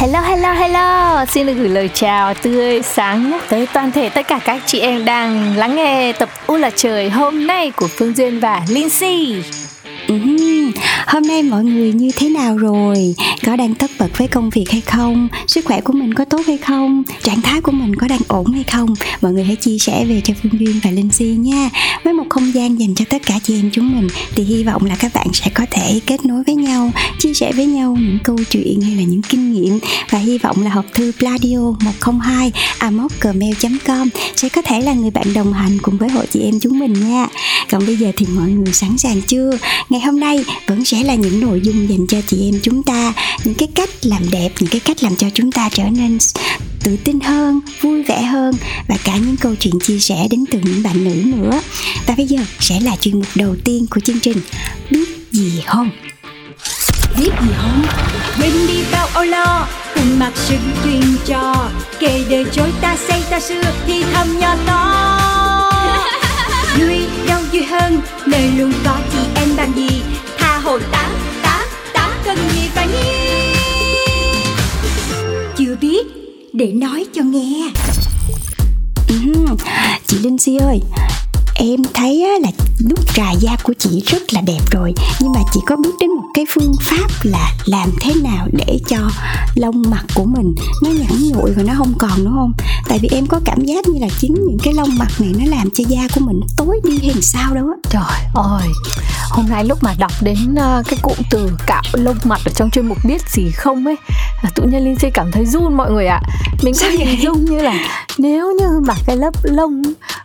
Hello hello hello, xin được gửi lời chào tươi sáng nhất tới toàn thể tất cả các chị em đang lắng nghe tập U là trời hôm nay của Phương Duyên và Lindsay. Ừm, hôm nay mọi người như thế nào rồi? Có đang tất bật với công việc hay không? Sức khỏe của mình có tốt hay không? Trạng thái của mình có đang ổn hay không? Mọi người hãy chia sẻ về cho Phương Duyên và Linh Si nha. Với một không gian dành cho tất cả chị em chúng mình thì hy vọng là các bạn sẽ có thể kết nối với nhau, chia sẻ với nhau những câu chuyện hay là những kinh nghiệm và hy vọng là hộp thư pladio 102 gmail.com sẽ có thể là người bạn đồng hành cùng với hội chị em chúng mình nha. Còn bây giờ thì mọi người sẵn sàng chưa? Ngày hôm nay vẫn sẽ là những nội dung dành cho chị em chúng ta, những cái cách làm đẹp, những cái cách làm cho chúng ta trở nên tự tin hơn, vui vẻ hơn và cả những câu chuyện chia sẻ đến từ những bạn nữ nữa. Và bây giờ sẽ là chuyên mục đầu tiên của chương trình Biết gì không? biết gì không quên đi bao âu lo cùng mặc sự truyền trò kể đời trôi ta xây ta xưa thì thầm nhỏ to vui đâu vui hơn nơi luôn có chị em bằng gì hồ tá tá tá cần gì phải nghi chưa biết để nói cho nghe. Ừm, Chị Linh Si ơi Em thấy á, là đúc trà da của chị rất là đẹp rồi Nhưng mà chị có biết đến một cái phương pháp là làm thế nào để cho lông mặt của mình nó nhẵn nhụi và nó không còn đúng không? Tại vì em có cảm giác như là chính những cái lông mặt này nó làm cho da của mình tối đi hay sao đâu á. Trời ơi, hôm nay lúc mà đọc đến uh, cái cụm từ cạo lông mặt ở trong chuyên mục biết gì không ấy là tự nhiên Lindsay cảm thấy run mọi người ạ. Mình có hình dung như là nếu như mà cái lớp lông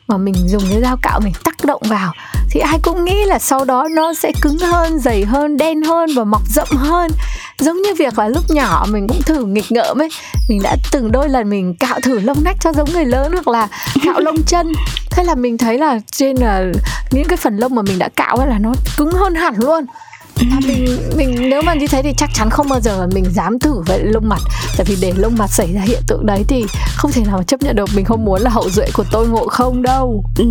mà mình dùng cái dao cạo mình tác động vào thì ai cũng nghĩ là sau đó nó sẽ cứng hơn, dày hơn, đen hơn và mọc rậm hơn. Giống như việc là lúc nhỏ mình cũng thử nghịch ngợm ấy mình đã từng đôi lần mình cạo thử lông nách cho giống người lớn hoặc là cạo lông chân. Thế là mình thấy là trên là những cái phần lông mà mình đã cạo ấy là nó cứng hơn hẳn luôn. Mình mình nếu mà như thế thì chắc chắn không bao giờ mình dám thử vậy lông mặt. Tại vì để lông mặt xảy ra hiện tượng đấy thì không thể nào mà chấp nhận được mình không muốn là hậu duệ của tôi ngộ không đâu. Ừ,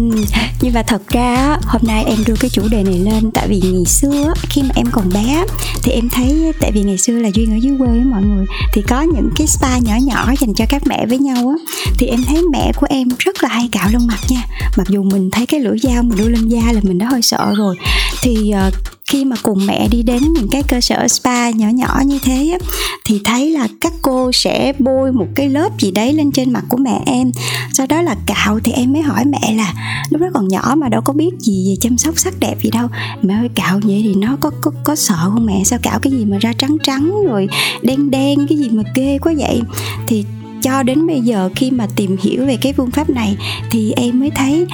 nhưng mà thật ra hôm nay em đưa cái chủ đề này lên tại vì ngày xưa khi mà em còn bé thì em thấy tại vì ngày xưa là duyên ở dưới quê á mọi người thì có những cái spa nhỏ nhỏ dành cho các mẹ với nhau á thì em thấy mẹ của em rất là hay cạo lông mặt nha. Mặc dù mình thấy cái lưỡi dao mình đưa lên da là mình đã hơi sợ rồi. Thì uh, khi mà cùng mẹ đi đến những cái cơ sở spa nhỏ nhỏ như thế á, thì thấy là các cô sẽ bôi một cái lớp gì đấy lên trên mặt của mẹ em. Sau đó là cạo thì em mới hỏi mẹ là lúc đó còn nhỏ mà đâu có biết gì về chăm sóc sắc đẹp gì đâu. Mẹ ơi cạo vậy thì nó có có có sợ không mẹ? Sao cạo cái gì mà ra trắng trắng rồi đen đen cái gì mà ghê quá vậy? Thì cho đến bây giờ khi mà tìm hiểu về cái phương pháp này thì em mới thấy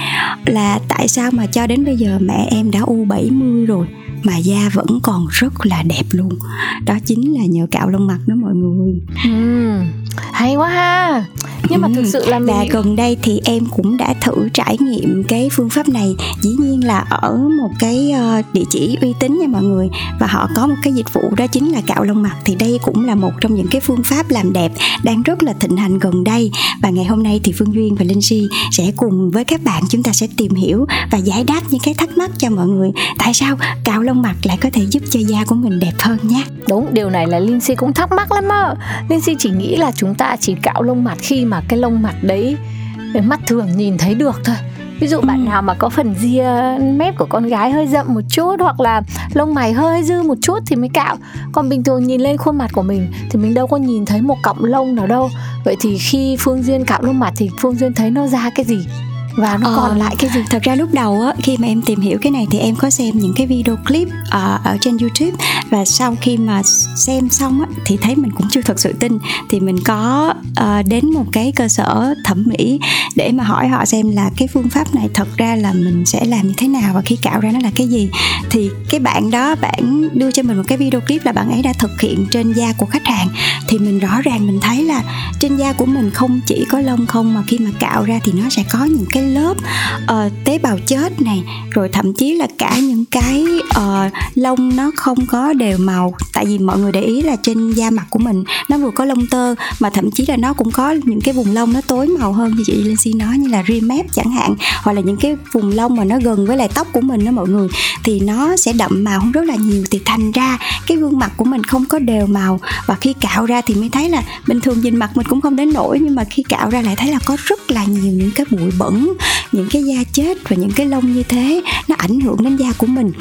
là tại sao mà cho đến bây giờ mẹ em đã u 70 rồi mà da vẫn còn rất là đẹp luôn. Đó chính là nhờ cạo lông mặt đó mọi người. Ừ, hay quá ha nhưng mà thực sự là mình và gần đây thì em cũng đã thử trải nghiệm cái phương pháp này. Dĩ nhiên là ở một cái ờ, địa chỉ uy tín nha mọi người. Và họ có một cái dịch vụ đó chính là cạo lông mặt. Thì đây cũng là một trong những cái phương pháp làm đẹp đang rất là thịnh hành gần đây. Và ngày hôm nay thì Phương Duyên và Linh Si sẽ cùng với các bạn chúng ta sẽ tìm hiểu và giải đáp những cái thắc mắc cho mọi người. Tại sao cạo lông mặt lại có thể giúp cho da của mình đẹp hơn nhé Đúng, điều này là Lindsay cũng thắc mắc lắm á. Lindsay chỉ nghĩ là chúng ta chỉ cạo lông mặt khi mà cái lông mặt đấy mắt thường nhìn thấy được thôi. Ví dụ bạn nào mà có phần ria mép của con gái hơi rậm một chút Hoặc là lông mày hơi dư một chút thì mới cạo. Còn bình thường nhìn lên khuôn mặt của mình Thì mình đâu có nhìn thấy một cọng lông nào đâu. Vậy thì khi Phương Duyên cạo lông mặt thì Phương Duyên thấy nó ra cái gì và nó Ờ, còn lại cái gì thật ra lúc đầu á khi mà em tìm hiểu cái này thì em có xem những cái video clip ờ, ở trên youtube. Và sau khi mà xem xong á thì thấy mình cũng chưa thật sự tin. Thì mình có ờ, đến một cái cơ sở thẩm mỹ để mà hỏi họ xem là cái phương pháp này thật ra là mình sẽ làm như thế nào và khi cạo ra nó là cái gì. Thì cái bạn đó bạn đưa cho mình một cái video clip là bạn ấy đã thực hiện trên da của khách hàng. Thì mình rõ ràng mình thấy là trên da của mình không chỉ có lông không mà khi mà cạo ra thì nó sẽ có những cái lớp uh, tế bào chết này rồi thậm chí là cả những cái uh, lông nó không có đều màu. Tại vì mọi người để ý là trên da mặt của mình nó vừa có lông tơ mà thậm chí là nó cũng có những cái vùng lông nó tối màu hơn như chị Lindsay nói như là ria mép chẳng hạn hoặc là những cái vùng lông mà nó gần với lại tóc của mình đó mọi người thì nó sẽ đậm màu rất là nhiều thì thành ra cái gương mặt của mình không có đều màu. Và khi cạo ra thì mới thấy là bình thường nhìn mặt mình cũng không đến nổi nhưng mà khi cạo ra lại thấy là có rất là nhiều những cái bụi bẩn những cái da chết và những cái lông như thế nó ảnh hưởng đến da của mình.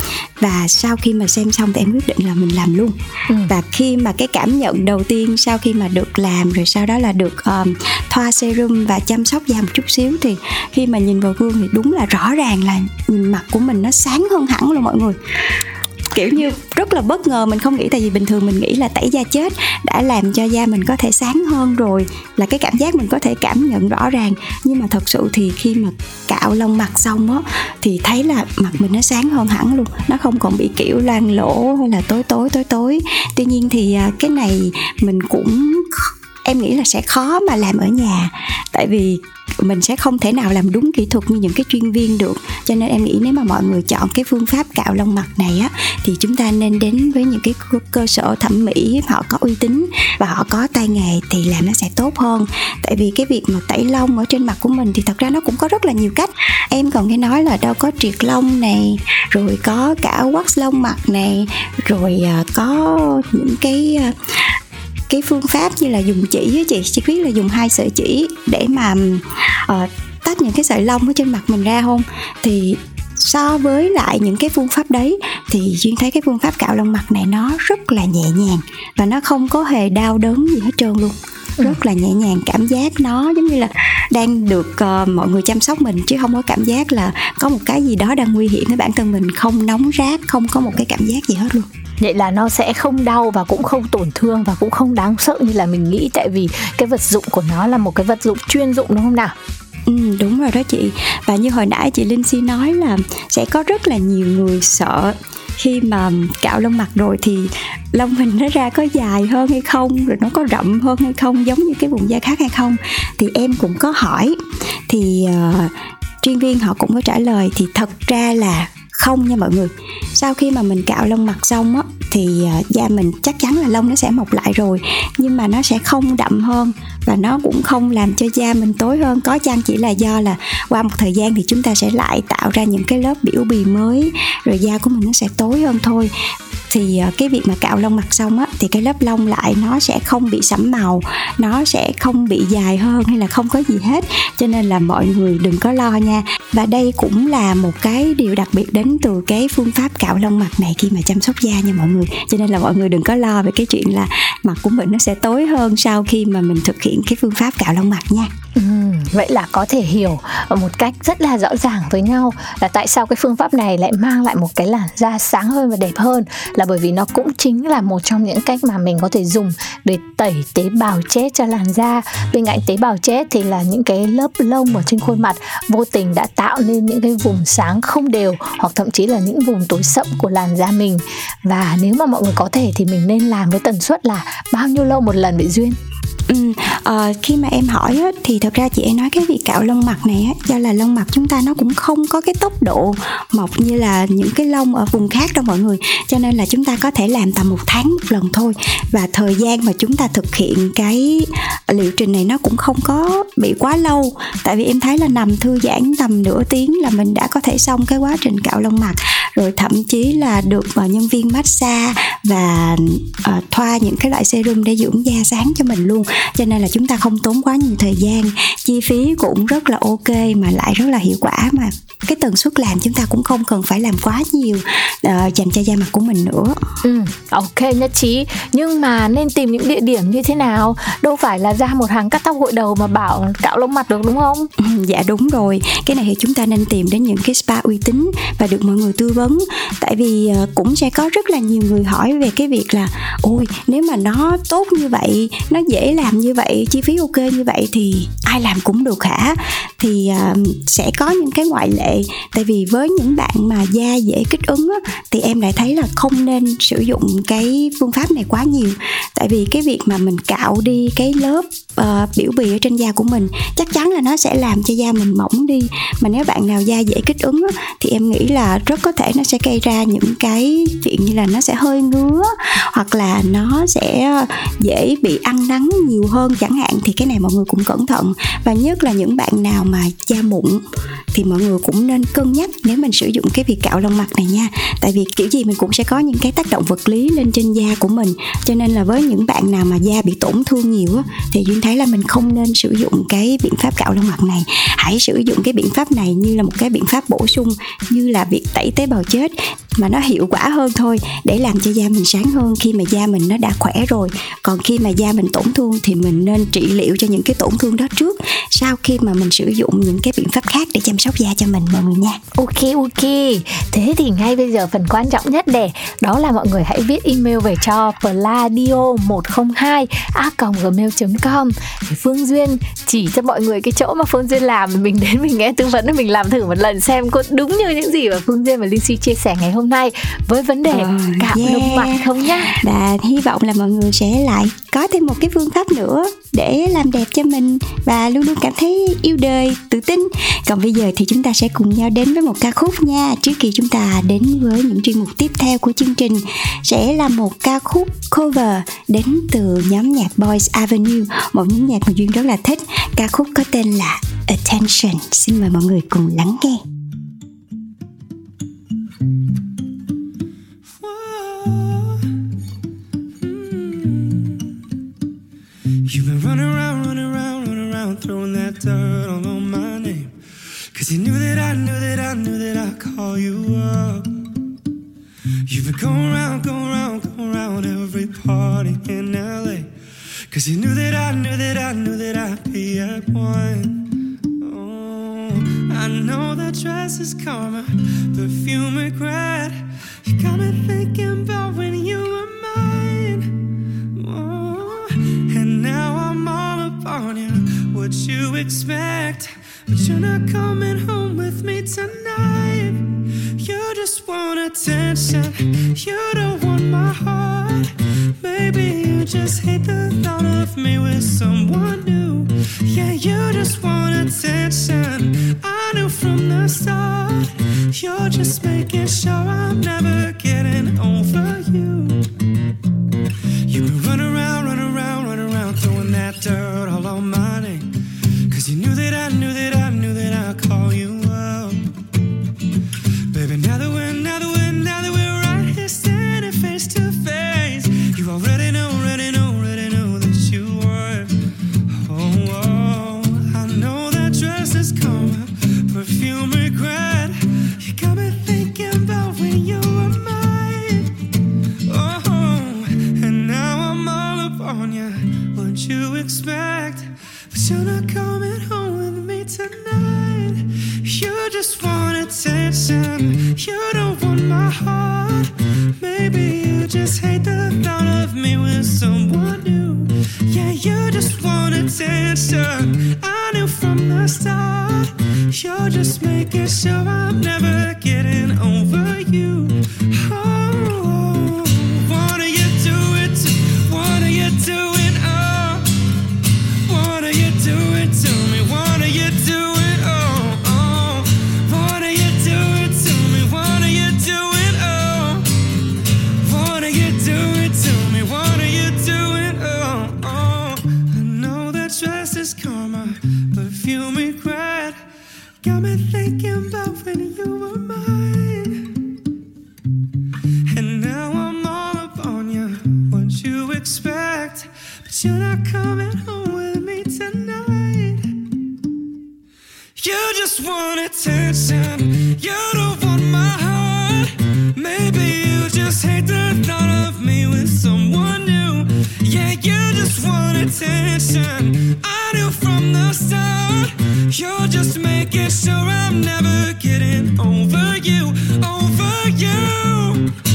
Và sau khi mà xem xong thì em quyết định là mình làm luôn. Ừ. và khi mà cái cảm nhận đầu tiên sau khi mà được làm rồi sau đó là được um, thoa serum và chăm sóc da một chút xíu thì khi mà nhìn vào gương thì đúng là rõ ràng là nhìn mặt của mình nó sáng hơn hẳn luôn mọi người kiểu như rất là bất ngờ, mình không nghĩ tại vì bình thường mình nghĩ là tẩy da chết đã làm cho da mình có thể sáng hơn rồi, là cái cảm giác mình có thể cảm nhận rõ ràng. Nhưng mà thật sự thì khi mà cạo lông mặt xong á, thì thấy là mặt mình nó sáng hơn hẳn luôn, nó không còn bị kiểu loang lỗ hay là tối tối tối tối. Tuy nhiên thì à, cái này mình cũng em nghĩ là sẽ khó mà làm ở nhà, tại vì mình sẽ không thể nào làm đúng kỹ thuật như những cái chuyên viên được. Cho nên em nghĩ nếu mà mọi người chọn cái phương pháp cạo lông mặt này á, thì chúng ta nên đến với những cái cơ- sở thẩm mỹ, họ có uy tín và họ có tay nghề thì làm nó sẽ tốt hơn. Tại vì cái việc mà tẩy lông ở trên mặt của mình thì thật ra nó cũng có rất là nhiều cách. Em còn nghe nói là đâu có triệt lông này, rồi có cả wax lông mặt này, rồi à, có những cái à, cái phương pháp như là dùng chỉ á chị. Chị biết là dùng hai sợi chỉ để mà uh, tách những cái sợi lông ở trên mặt mình ra không? Thì so với lại những cái phương pháp đấy thì duyên thấy cái phương pháp cạo lông mặt này nó rất là nhẹ nhàng và nó không có hề đau đớn gì hết trơn luôn. Rất là nhẹ nhàng cảm giác nó giống như là đang được ờ, mọi người chăm sóc mình chứ không có cảm giác là có một cái gì đó đang nguy hiểm với bản thân mình không nóng rát không có một cái cảm giác gì hết luôn vậy là nó sẽ không đau và cũng không tổn thương và cũng không đáng sợ như là mình nghĩ tại vì cái vật dụng của nó là một cái vật dụng chuyên dụng đúng không nào? Ừ, đúng rồi đó chị. Và như hồi nãy chị Linh Si nói là sẽ có rất là nhiều người sợ khi mà cạo lông mặt rồi thì lông mình nó ra có dài hơn hay không rồi nó có rậm hơn hay không giống như cái vùng da khác hay không? Thì em cũng có hỏi. Thì ờ, uh, chuyên viên họ cũng có trả lời thì thật ra là không nha mọi người. Sau khi mà mình cạo lông mặt xong á, thì à, da mình chắc chắn là lông nó sẽ mọc lại rồi, nhưng mà nó sẽ không đậm hơn và nó cũng không làm cho da mình tối hơn. Có chăng chỉ là do là qua một thời gian thì chúng ta sẽ lại tạo ra những cái lớp biểu bì mới, rồi da của mình nó sẽ tối hơn thôi. Thì ờ, cái việc mà cạo lông mặt xong á, thì cái lớp lông lại nó sẽ không bị sẫm màu, nó sẽ không bị dài hơn hay là không có gì hết. Cho nên là mọi người đừng có lo nha. Và đây cũng là một cái điều đặc biệt đến từ cái phương pháp cạo lông mặt này khi mà chăm sóc da nha mọi người. Cho nên là mọi người đừng có lo về cái chuyện là mặt của mình nó sẽ tối hơn sau khi mà mình thực hiện cái phương pháp cạo lông mặt nha. Ừ, vậy là có thể hiểu một cách rất là rõ ràng với nhau là tại sao cái phương pháp này lại mang lại một cái làn da sáng hơn và đẹp hơn là bởi vì nó cũng chính là một trong những cách mà mình có thể dùng để tẩy tế bào chết cho làn da. Bên cạnh tế bào chết thì là những cái lớp lông ở trên khuôn mặt vô tình đã tạo nên những cái vùng sáng không đều hoặc thậm chí là những vùng tối sậm của làn da mình. Và nếu mà mọi người có thể thì mình nên làm với tần suất là bao nhiêu lâu một lần bị duyên? Ừ, ờ, khi mà em hỏi á, thì thật ra chị ấy nói cái việc cạo lông mặt này á, do là lông mặt chúng ta nó cũng không có cái tốc độ mọc như là những cái lông ở vùng khác đâu mọi người. Cho nên là chúng ta có thể làm tầm một tháng một lần thôi. Và thời gian mà chúng ta thực hiện cái liệu trình này nó cũng không có bị quá lâu. Tại vì em thấy là nằm thư giãn tầm nửa tiếng là mình đã có thể xong cái quá trình cạo lông mặt rồi thậm chí là được uh, nhân viên massage và uh, thoa những cái loại serum để dưỡng da sáng cho mình luôn. Cho nên là chúng ta không tốn quá nhiều thời gian. Chi phí cũng rất là ok mà lại rất là hiệu quả mà cái tần suất làm chúng ta cũng không cần phải làm quá nhiều uh, dành cho da mặt của mình nữa. Ừ ok nhất trí. Nhưng mà nên tìm những địa điểm như thế nào? Đâu phải là ra một hàng cắt tóc gội đầu mà bảo cạo lông mặt được đúng không? Ừ, dạ đúng rồi. Cái này thì chúng ta nên tìm đến những cái spa uy tín và được mọi người tư vấn tại vì ờ, cũng sẽ có rất là nhiều người hỏi về cái việc là ôi nếu mà nó tốt như vậy nó dễ làm như vậy chi phí ok như vậy thì ai làm cũng được hả? Thì uh, sẽ có những cái ngoại lệ. Tại vì với những bạn mà da dễ kích ứng á, thì em lại thấy là không nên sử dụng cái phương pháp này quá nhiều. Tại vì cái việc mà mình cạo đi cái lớp uh, biểu bì ở trên da của mình chắc chắn là nó sẽ làm cho da mình mỏng đi. Mà nếu bạn nào da dễ kích ứng á, thì em nghĩ là rất có thể nó sẽ gây ra những cái chuyện như là nó sẽ hơi ngứa, hoặc là nó sẽ ờ, dễ bị ăn nắng nhiều hơn chẳng hạn, thì cái này mọi người cũng cẩn thận. Và nhất là những bạn nào mà da mụn thì mọi người cũng nên cân nhắc nếu mình sử dụng cái việc cạo lông mặt này nha. Tại vì kiểu gì mình cũng sẽ có những cái tác động vật lý lên trên da của mình. Cho nên là với những bạn nào mà da bị tổn thương nhiều á, thì duyên thấy là mình không nên sử dụng cái biện pháp cạo lông mặt này. Hãy sử dụng cái biện pháp này như là một cái biện pháp bổ sung, như là việc tẩy tế bào chết, mà nó hiệu quả hơn thôi, để làm cho da mình sáng hơn khi mà da mình nó đã khỏe rồi. Còn khi mà da mình tổn thương thì mình nên trị liệu cho những cái tổn thương đó trước, sau khi mà mình sử dụng những cái biện pháp khác để chăm sóc da cho mình mọi người nha. Ok ok. Thế thì ngay bây giờ phần quan trọng nhất để đó là mọi người hãy viết email về cho pladio 102 a gmail com. Thì phương duyên chỉ cho mọi người cái chỗ mà phương duyên làm, mình đến mình nghe tư vấn, mình làm thử một lần xem có đúng như những gì mà phương duyên và linh si chia sẻ ngày hôm nay với vấn đề Ờ, cạo yeah. lông mặt không nhá? Và hy vọng là mọi người sẽ lại có thêm một cái phương pháp nữa để làm đẹp cho mình và luôn luôn cảm thấy yêu đời tự tin. Còn bây giờ thì chúng ta sẽ cùng nhau đến với một ca khúc nha. Trước khi chúng ta đến với những chuyên mục tiếp theo của chương trình sẽ là một ca khúc cover đến từ nhóm nhạc Boys Avenue. Một nhóm nhạc mà duyên rất là thích. Ca khúc có tên là Attention. Xin mời mọi người cùng lắng nghe of me with someone new. Yeah, you just want attention. I knew from the start. You're just making sure I'm never getting over you. You've been running around, running around, running around, throwing that dirt Want my heart. Maybe you just hate the thought of me with someone new. Yeah, you just want attention. I knew from the start. You're just making sure I'm never getting over you. You just want attention. You don't want my heart. Maybe you just hate the thought of me with someone new. Yeah, you just want attention. I knew from the start. You're just making sure I'm never getting over you. Over you.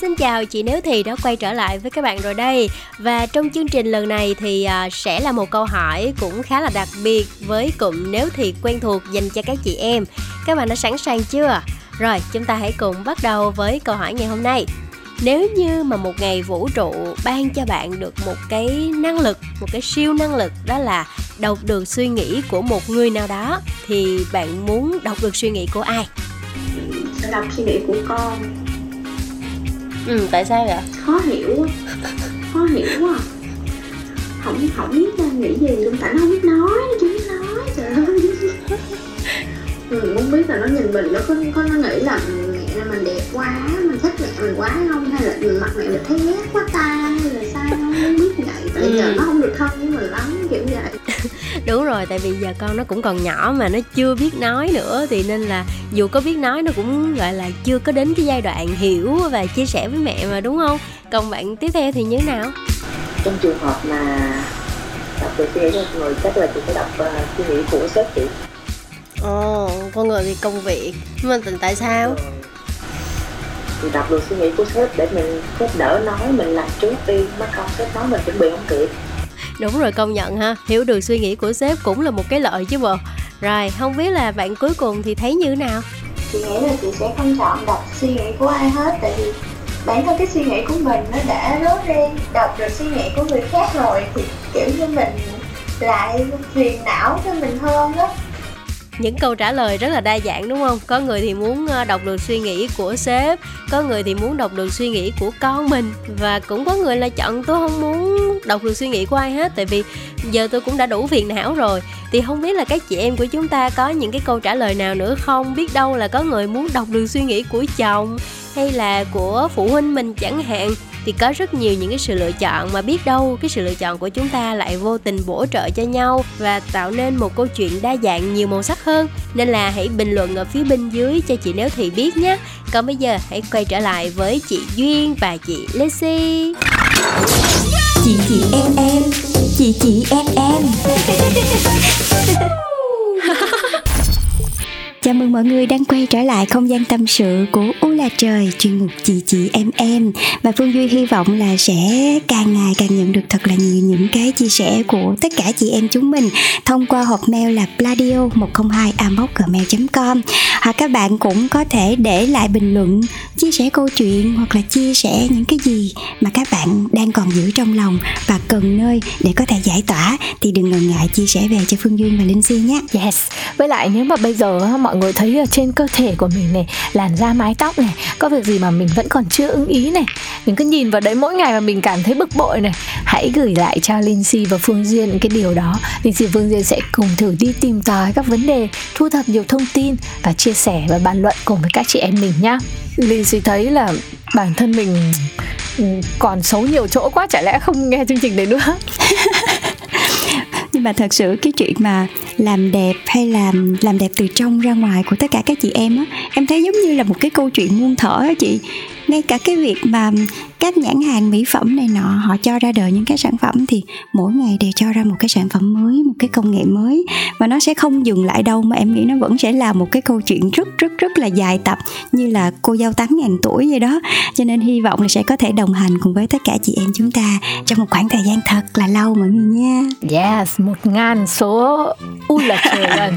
Xin chào chị, Nếu Thì đã quay trở lại với các bạn rồi đây. Và trong chương trình lần này thì à, sẽ là một câu hỏi cũng khá là đặc biệt Với cụm Nếu Thì quen thuộc dành cho các chị em. Các bạn đã sẵn sàng chưa? Rồi, chúng ta hãy cùng bắt đầu với câu hỏi ngày hôm nay. Nếu như mà một ngày vũ trụ ban cho bạn được một cái năng lực, một cái siêu năng lực đó là đọc được suy nghĩ của một người nào đó, thì bạn muốn đọc được suy nghĩ của ai? Đọc suy nghĩ của con ừ tại sao vậy? Khó hiểu quá. Khó hiểu quá. Không không biết ra nghĩ gì luôn. Tại nó không biết nói nó chưa biết nói trời ơi. Ừ, không biết là nó nhìn mình nó có có nó nghĩ là mẹ mình đẹp quá mình thích mẹ mình quá không? Hay là mặt mẹ mình thấy ghét quá ta? Hay là sao? Không biết vậy. Tại Ừ. giờ nó không được thân với mình lắm kiểu vậy đúng rồi tại vì giờ con nó cũng còn nhỏ mà nó chưa biết nói nữa thì nên là dù có biết nói nó cũng gọi là chưa có đến cái giai đoạn hiểu và chia sẻ với mẹ mà đúng không? Còn bạn tiếp theo thì như thế nào? Trong trường hợp mà đọc được suy nghĩ của người chắc là chị sẽ đọc uh, suy nghĩ của sếp chị. Ồ con người thì công việc nhưng mà tại- tại sao? Thì đọc được suy nghĩ của sếp để mình sếp đỡ nói mình làm trước đi mất công sếp nói mình chuẩn bị không kịp đúng rồi, công nhận ha. Hiểu được suy nghĩ của sếp cũng là một cái lợi chứ bộ. Rồi, không biết là bạn cuối cùng thì thấy như thế nào? Chị nghĩ là chị sẽ không chọn đọc suy nghĩ của ai hết, tại vì bản thân cái suy nghĩ của mình nó đã rối ren. Đọc được suy nghĩ của người khác rồi thì, kiểu như, mình lại phiền não cho mình hơn á những câu trả lời rất là đa dạng, đúng không? Có người thì muốn ờ, đọc được suy nghĩ của sếp, có người thì muốn đọc được suy nghĩ của con mình. Và cũng có người là chọn tôi không muốn đọc được suy nghĩ của ai hết, tại vì giờ tôi cũng đã đủ phiền não rồi. Thì không biết là các chị em của chúng ta có những cái câu trả lời nào nữa không? Biết đâu là có người muốn đọc được suy nghĩ của chồng hay là của phụ huynh mình chẳng hạn thì có rất nhiều những cái sự lựa chọn mà biết đâu cái sự lựa chọn của chúng ta lại vô tình bổ trợ cho nhau và tạo nên một câu chuyện đa dạng nhiều màu sắc hơn. Nên là hãy bình luận ở phía bên dưới cho chị nếu thì biết nhé. Còn bây giờ hãy quay trở lại với chị duyên và chị Lexi. Chị chị em em. Chị chị em em Chào mừng mọi người đang quay trở lại không gian tâm sự của U là trời, chuyên mục chị chị em em và Phương Duy hy vọng là sẽ càng ngày càng nhận được thật là nhiều những cái chia sẻ của tất cả chị em chúng mình thông qua hộp mail là pladio 102 gmail.com hoặc các bạn cũng có thể để lại bình luận, chia sẻ câu chuyện hoặc là chia sẻ những cái gì mà các bạn đang còn giữ trong lòng và cần nơi để có thể giải tỏa thì đừng ngần ngại chia sẻ về cho Phương Duyên và Linh Si nhé. Yes. Với lại nếu mà bây giờ mọi người thấy ở trên cơ thể của mình này, làn da mái tóc này, có việc gì mà mình vẫn còn chưa ưng ý này, mình cứ nhìn vào đấy mỗi ngày mà mình cảm thấy bực bội này, hãy gửi lại cho Lindsay và Phương Duyên những cái điều đó. Lindsay và Phương Duyên sẽ cùng thử đi tìm tòi các vấn đề, thu thập nhiều thông tin và chia sẻ và bàn luận cùng với các chị em mình nhá. Lindsay thấy là bản thân mình ừ, còn xấu nhiều chỗ quá chả lẽ không nghe chương trình đấy nữa Nhưng mà thật sự cái chuyện mà làm đẹp hay làm làm đẹp từ trong ra ngoài của tất cả các chị em á, em thấy giống như là một cái câu chuyện muôn thở á chị. Ngay cả cái việc mà các nhãn hàng mỹ phẩm này nọ họ cho ra đời những cái sản phẩm thì mỗi ngày đều cho ra một cái sản phẩm mới, một cái công nghệ mới. Và nó sẽ không dừng lại đâu mà em nghĩ nó vẫn sẽ là một cái câu chuyện rất rất rất là dài tập như là cô dâu 8.000 tuổi vậy đó. Cho nên hy vọng là sẽ có thể đồng hành cùng với tất cả chị em chúng ta trong một khoảng thời gian thật là lâu mọi người nha. Yes, một ngàn số ui là trời lần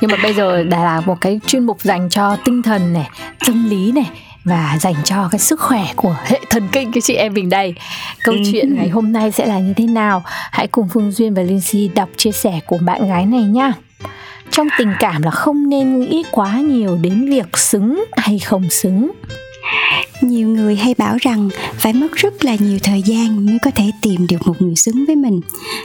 Nhưng mà bây giờ đã là một cái chuyên mục dành cho tinh thần này, tâm lý này và dành cho cái sức khỏe của hệ thần kinh của chị em mình đây. Câu chuyện ngày hôm nay sẽ là như thế nào? Hãy cùng Phương Duyên và Linh Si đọc chia sẻ của bạn gái này nhá. trong tình cảm là không nên nghĩ quá nhiều đến việc xứng hay không xứng nhiều người hay bảo rằng phải mất rất là nhiều thời gian mới có thể tìm được một người xứng với mình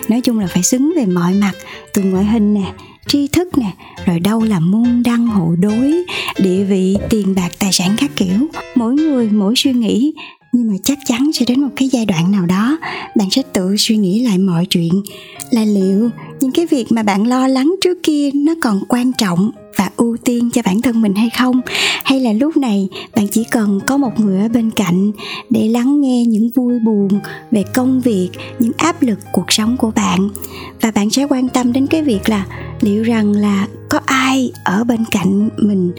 nói chung là phải xứng về mọi mặt từ ngoại hình nè tri thức nè, rồi đâu là môn đăng hộ đối, địa vị, tiền bạc, tài sản các kiểu. Mỗi người mỗi suy nghĩ, nhưng mà chắc chắn sẽ đến một cái giai đoạn nào đó, bạn sẽ tự suy nghĩ lại mọi chuyện. Là liệu những cái việc mà bạn lo lắng trước kia nó còn quan trọng và ưu tiên cho bản thân mình hay không? Hay là lúc này bạn chỉ cần có một người ở bên cạnh để lắng nghe những vui buồn về công việc, những áp lực cuộc sống của bạn? Và bạn sẽ quan tâm đến cái việc là liệu rằng là có ai ở bên cạnh mình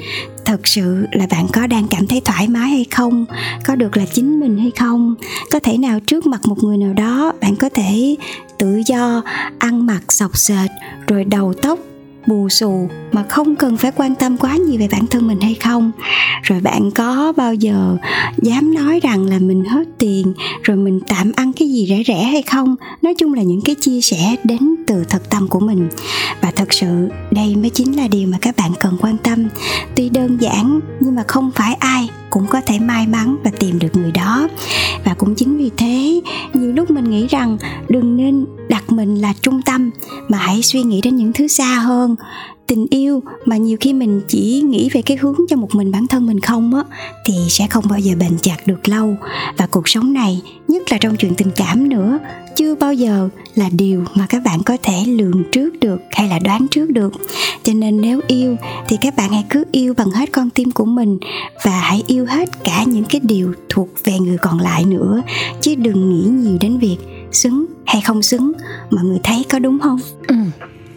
thật sự là bạn có đang cảm thấy thoải mái hay không? Có được là chính mình hay không? Có thể nào trước mặt một người nào đó bạn có thể tự do ăn mặc sọc sệt, rồi đầu tóc bù xù mà không cần phải quan tâm quá nhiều về bản thân mình hay không. Rồi bạn có bao giờ dám nói rằng là mình hết tiền, rồi mình tạm ăn cái gì rẻ rẻ hay không? Nói chung là những cái chia sẻ đến từ thật tâm của mình. Và thật sự, đây mới chính là điều mà các bạn cần quan tâm. Tuy đơn giản, nhưng mà không phải ai cũng có thể may mắn và tìm được người đó. Và cũng chính vì thế, nhiều lúc mình nghĩ rằng đừng nên đặt mình là trung tâm, mà hãy suy nghĩ đến những thứ xa hơn. Tình yêu mà nhiều khi mình chỉ nghĩ về cái hướng cho một mình bản thân mình không á, thì sẽ không bao giờ bền chặt được lâu. Và cuộc sống này, nhất là trong chuyện tình cảm nữa, chưa bao giờ là điều mà các bạn có thể lường trước được hay là đoán trước được. Cho nên nếu yêu, thì các bạn hãy cứ yêu bằng hết con tim của mình và hãy yêu hết cả những cái điều thuộc về người còn lại nữa. Chứ đừng nghĩ nhiều đến việc xứng hay không xứng, mọi người thấy có đúng không? Ừ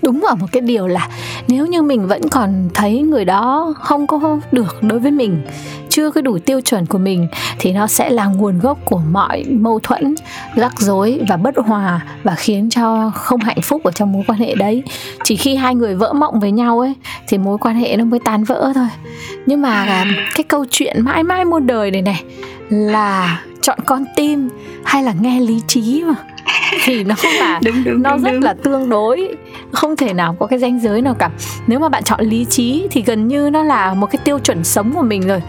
đúng ở một cái điều là nếu như mình vẫn còn thấy người đó không có được đối với mình, chưa có đủ tiêu chuẩn của mình, thì nó sẽ là nguồn gốc của mọi mâu thuẫn, rắc rối và bất hòa và khiến cho không hạnh phúc ở trong mối quan hệ đấy. Chỉ khi hai người vỡ mộng với nhau ấy, thì mối quan hệ nó mới tan vỡ thôi. Nhưng mà cái câu chuyện mãi mãi muôn đời này này là chọn con tim hay là nghe lý trí mà? Thì nó là đúng, đúng, nó đúng, rất đúng. là tương đối không thể nào có cái ranh giới nào cả. Nếu mà bạn chọn lý trí thì gần như nó là một cái tiêu chuẩn sống của mình rồi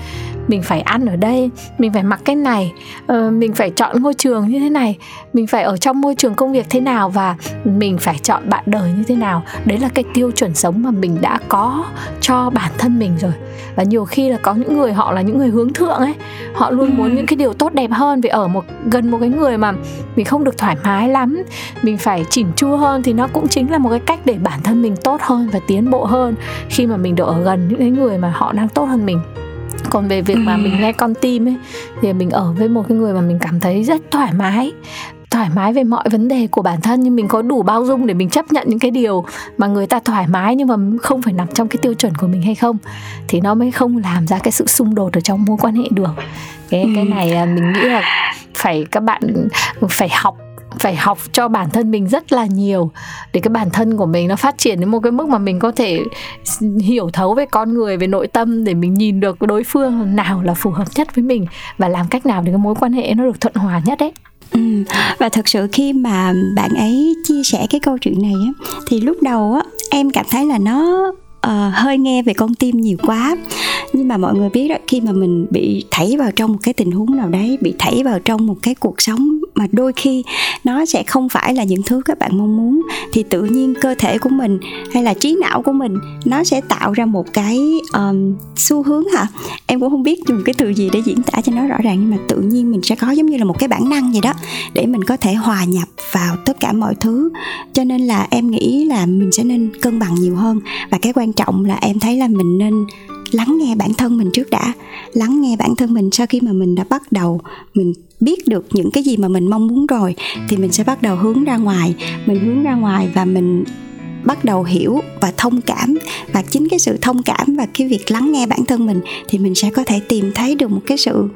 mình phải ăn ở đây mình phải mặc cái này uh, mình phải chọn ngôi trường như thế này mình phải ở trong môi trường công việc thế nào và mình phải chọn bạn đời như thế nào. Đấy là cái tiêu chuẩn sống mà mình đã có cho bản thân mình rồi. Và nhiều khi là có những người họ là những người hướng thượng ấy họ luôn muốn những cái điều tốt đẹp hơn vì ở một gần một cái người mà mình không được thoải mái lắm mình phải chỉn chu hơn thì nó cũng chính là một cái cách để bản thân mình tốt hơn và tiến bộ hơn khi mà mình được ở gần những cái người mà họ đang tốt hơn mình còn về việc mà mình nghe con tim ấy thì mình ở với một cái người mà mình cảm thấy rất thoải mái thoải mái về mọi vấn đề của bản thân nhưng mình có đủ bao dung để mình chấp nhận những cái điều mà người ta thoải mái nhưng mà không phải nằm trong cái tiêu chuẩn của mình hay không thì nó mới không làm ra cái sự xung đột ở trong mối quan hệ được. Cái cái này mình nghĩ là phải các bạn phải học phải học cho bản thân mình rất là nhiều để cái bản thân của mình nó phát triển đến một cái mức mà mình có thể hiểu thấu về con người, về nội tâm để mình nhìn được đối phương nào là phù hợp nhất với mình và làm cách nào để cái mối quan hệ nó được thuận hòa nhất đấy Ừ. và thật sự khi mà bạn ấy chia sẻ cái câu chuyện này á, thì lúc đầu á, em cảm thấy là nó uh, hơi nghe về con tim nhiều quá. Nhưng mà mọi người biết đó khi mà mình bị thảy vào trong một cái tình huống nào đấy bị thảy vào trong một cái cuộc sống mà đôi khi nó sẽ không phải là những thứ các bạn mong muốn thì tự nhiên cơ thể của mình hay là trí não của mình nó sẽ tạo ra một cái um, xu hướng hả? Em cũng không biết dùng cái từ gì để diễn tả cho nó rõ ràng nhưng mà tự nhiên mình sẽ có giống như là một cái bản năng gì đó để mình có thể hòa nhập vào tất cả mọi thứ. Cho nên là em nghĩ là mình sẽ nên cân bằng nhiều hơn. Và cái quan trọng là em thấy là mình nên lắng nghe bản thân mình trước đã. Lắng nghe bản thân mình sau khi mà mình đã bắt đầu mình biết được những cái gì mà mình mong muốn rồi, thì mình sẽ bắt đầu hướng ra ngoài. Mình hướng ra ngoài và mình bắt đầu hiểu và thông cảm. Và chính cái sự thông cảm và cái việc lắng nghe bản thân mình thì mình sẽ có thể tìm thấy được một cái sự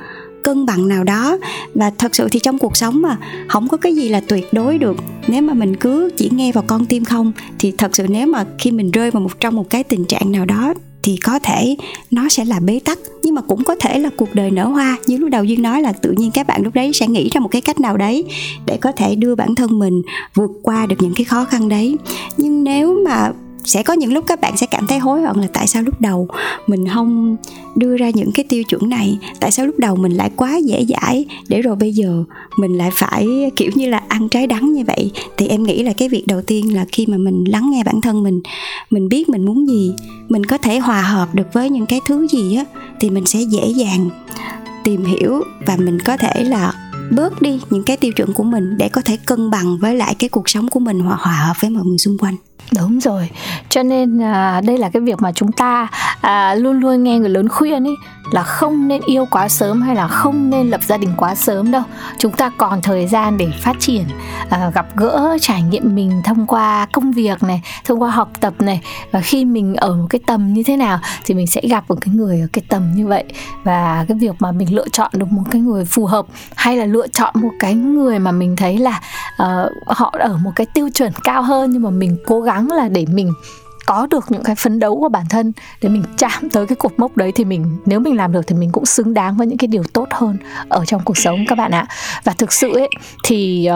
cân bằng nào đó. Và thật sự thì trong cuộc sống mà, không có cái gì là tuyệt đối được. Nếu mà mình cứ chỉ nghe vào con tim không, thì thật sự nếu mà khi mình rơi vào một, trong một cái tình trạng nào đó, thì có thể nó sẽ là bế tắc. Nhưng mà cũng có thể là cuộc đời nở hoa. Như lúc đầu duyên nói là tự nhiên các bạn lúc đấy sẽ nghĩ ra một cái cách nào đấy để có thể đưa bản thân mình vượt qua được những cái khó khăn đấy. Nhưng nếu mà sẽ có những lúc các bạn sẽ cảm thấy hối hận là tại sao lúc đầu mình không đưa ra những cái tiêu chuẩn này, tại sao lúc đầu mình lại quá dễ dãi để rồi bây giờ mình lại phải, kiểu như là, ăn trái đắng như vậy? Thì em nghĩ là cái việc đầu tiên là khi mà mình lắng nghe bản thân mình mình biết mình muốn gì, mình có thể hòa hợp được với những cái thứ gì á, thì mình sẽ dễ dàng tìm hiểu và mình có thể là bớt đi những cái tiêu chuẩn của mình để có thể cân bằng với lại cái cuộc sống của mình hoặc hòa hợp với mọi người xung quanh đúng rồi. Cho nên à, đây là cái việc mà chúng ta à, luôn luôn nghe người lớn khuyên ấy là không nên yêu quá sớm hay là không nên lập gia đình quá sớm đâu. Chúng ta còn thời gian để phát triển à, gặp gỡ trải nghiệm mình thông qua công việc này thông qua học tập này. Và khi mình ở một cái tầm như thế nào thì mình sẽ gặp một cái người ở cái tầm như vậy. Và cái việc mà mình lựa chọn được một cái người phù hợp hay là lựa chọn một cái người mà mình thấy là uh, họ ở một cái tiêu chuẩn cao hơn nhưng mà mình cố gắng là để mình có được những cái phấn đấu của bản thân để mình chạm tới cái cột mốc đấy thì mình nếu mình làm được thì mình cũng xứng đáng với những cái điều tốt hơn ở trong cuộc sống các bạn ạ. Và thực sự ấy thì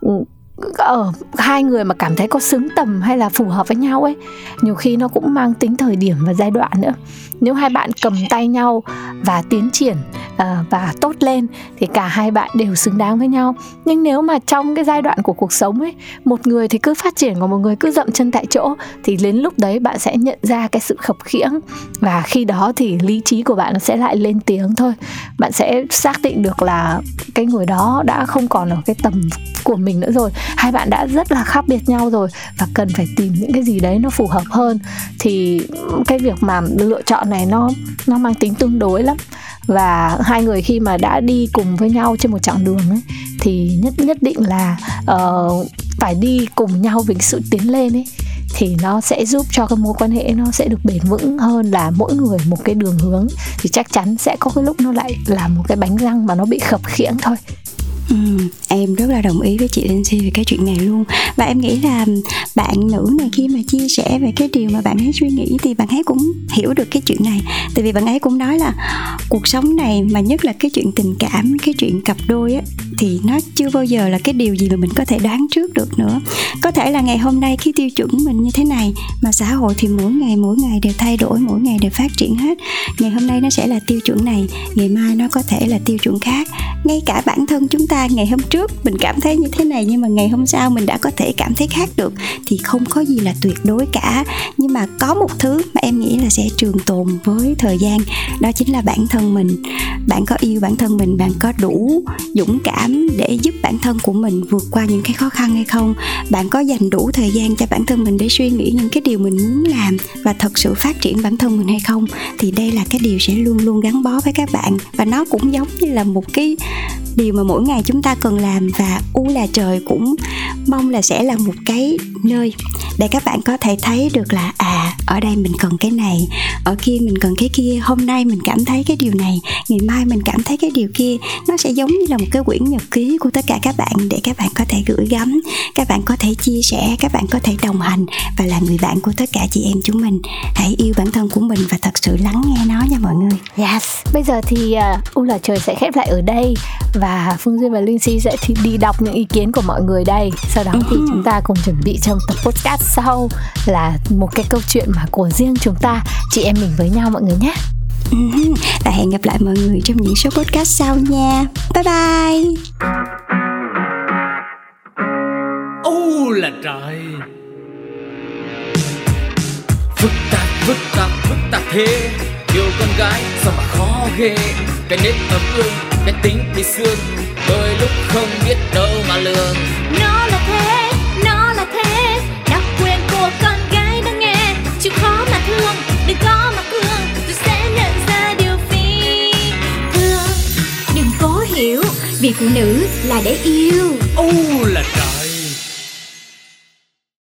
uh, ở hai người mà cảm thấy có xứng tầm hay là phù hợp với nhau ấy nhiều khi nó cũng mang tính thời điểm và giai đoạn nữa. Nếu hai bạn cầm tay nhau và tiến triển uh, và tốt lên thì cả hai bạn đều xứng đáng với nhau. Nhưng nếu mà trong cái giai đoạn của cuộc sống ấy một người thì cứ phát triển còn một người cứ dậm chân tại chỗ thì đến lúc đấy bạn sẽ nhận ra cái sự khập khiễng và khi đó thì lý trí của bạn sẽ lại lên tiếng thôi. Bạn sẽ xác định được là cái người đó đã không còn ở cái tầm của mình nữa rồi hai bạn đã rất là khác biệt nhau rồi và cần phải tìm những cái gì đấy nó phù hợp hơn. Thì cái việc mà lựa chọn này nó nó mang tính tương đối lắm. Và hai người khi mà đã đi cùng với nhau trên một chặng đường ấy thì nhất nhất định là uh, phải đi cùng nhau vì sự tiến lên ấy thì nó sẽ giúp cho cái mối quan hệ nó sẽ được bền vững hơn là mỗi người một cái đường hướng. Thì chắc chắn sẽ có cái lúc nó lại là một cái bánh răng mà nó bị khập khiễng thôi. Ừ, em rất là đồng ý với chị Linh Si về cái chuyện này luôn. Và em nghĩ là bạn nữ này khi mà chia sẻ về cái điều mà bạn ấy suy nghĩ thì bạn ấy cũng hiểu được cái chuyện này. Tại vì bạn ấy cũng nói là cuộc sống này mà nhất là cái chuyện tình cảm cái chuyện cặp đôi á thì nó chưa bao giờ là cái điều gì mà mình có thể đoán trước được nữa. Có thể là ngày hôm nay khi tiêu chuẩn mình như thế này mà xã hội thì mỗi ngày mỗi ngày đều thay đổi mỗi ngày đều phát triển hết. Ngày hôm nay nó sẽ là tiêu chuẩn này ngày mai nó có thể là tiêu chuẩn khác. Ngay cả bản thân chúng ta ngày hôm trước mình cảm thấy như thế này, nhưng mà ngày hôm sau mình đã có thể cảm thấy khác được, thì không có gì là tuyệt đối cả. Nhưng mà có một thứ mà em nghĩ là sẽ trường tồn với thời gian, đó chính là bản thân mình. Bạn có yêu bản thân mình, bạn có đủ dũng cảm để giúp bản thân của mình vượt qua những cái khó khăn hay không? Bạn có dành đủ thời gian cho bản thân mình để suy nghĩ những cái điều mình muốn làm và thật sự phát triển bản thân mình hay không? Thì đây là cái điều sẽ luôn luôn gắn bó với các bạn. Và nó cũng giống như là một cái điều mà mỗi ngày chúng ta cần làm và u là trời cũng mong là sẽ là một cái nơi để các bạn có thể thấy được là à ở đây mình cần cái này ở kia mình cần cái kia hôm nay mình cảm thấy cái điều này ngày mai mình cảm thấy cái điều kia. Nó sẽ giống như là một cái quyển nhật ký của tất cả các bạn để các bạn có thể gửi gắm các bạn có thể chia sẻ các bạn có thể đồng hành và là người bạn của tất cả chị em chúng mình. Hãy yêu bản thân của mình và thật sự lắng nghe nó nha mọi người. Yes. Bây giờ thì uh, u là trời sẽ khép lại ở đây và phương duyên và linh si sẽ thì đi đọc những ý kiến của mọi người đây. Sau đó thì chúng ta cùng chuẩn bị trong tập podcast sau là một cái câu chuyện mà của riêng chúng ta. Chị em mình với nhau mọi người nhé. Và hẹn gặp lại mọi người trong những số podcast sau nha. Bye bye. Ô là trời. Phức tạp, phức tạp, phức tạp thế. Yêu con gái sao mà khó ghê. Cái nết ấm ương, cái tính bị xương Đôi lúc không biết đâu mà lường Nó là thế, nó là thế Đặc quyền của con gái đang nghe. Chịu khó mà thương, đừng có mà cương Rồi sẽ nhận ra điều phi thường. Đừng cố hiểu Vì phụ nữ là để yêu. Ô là trời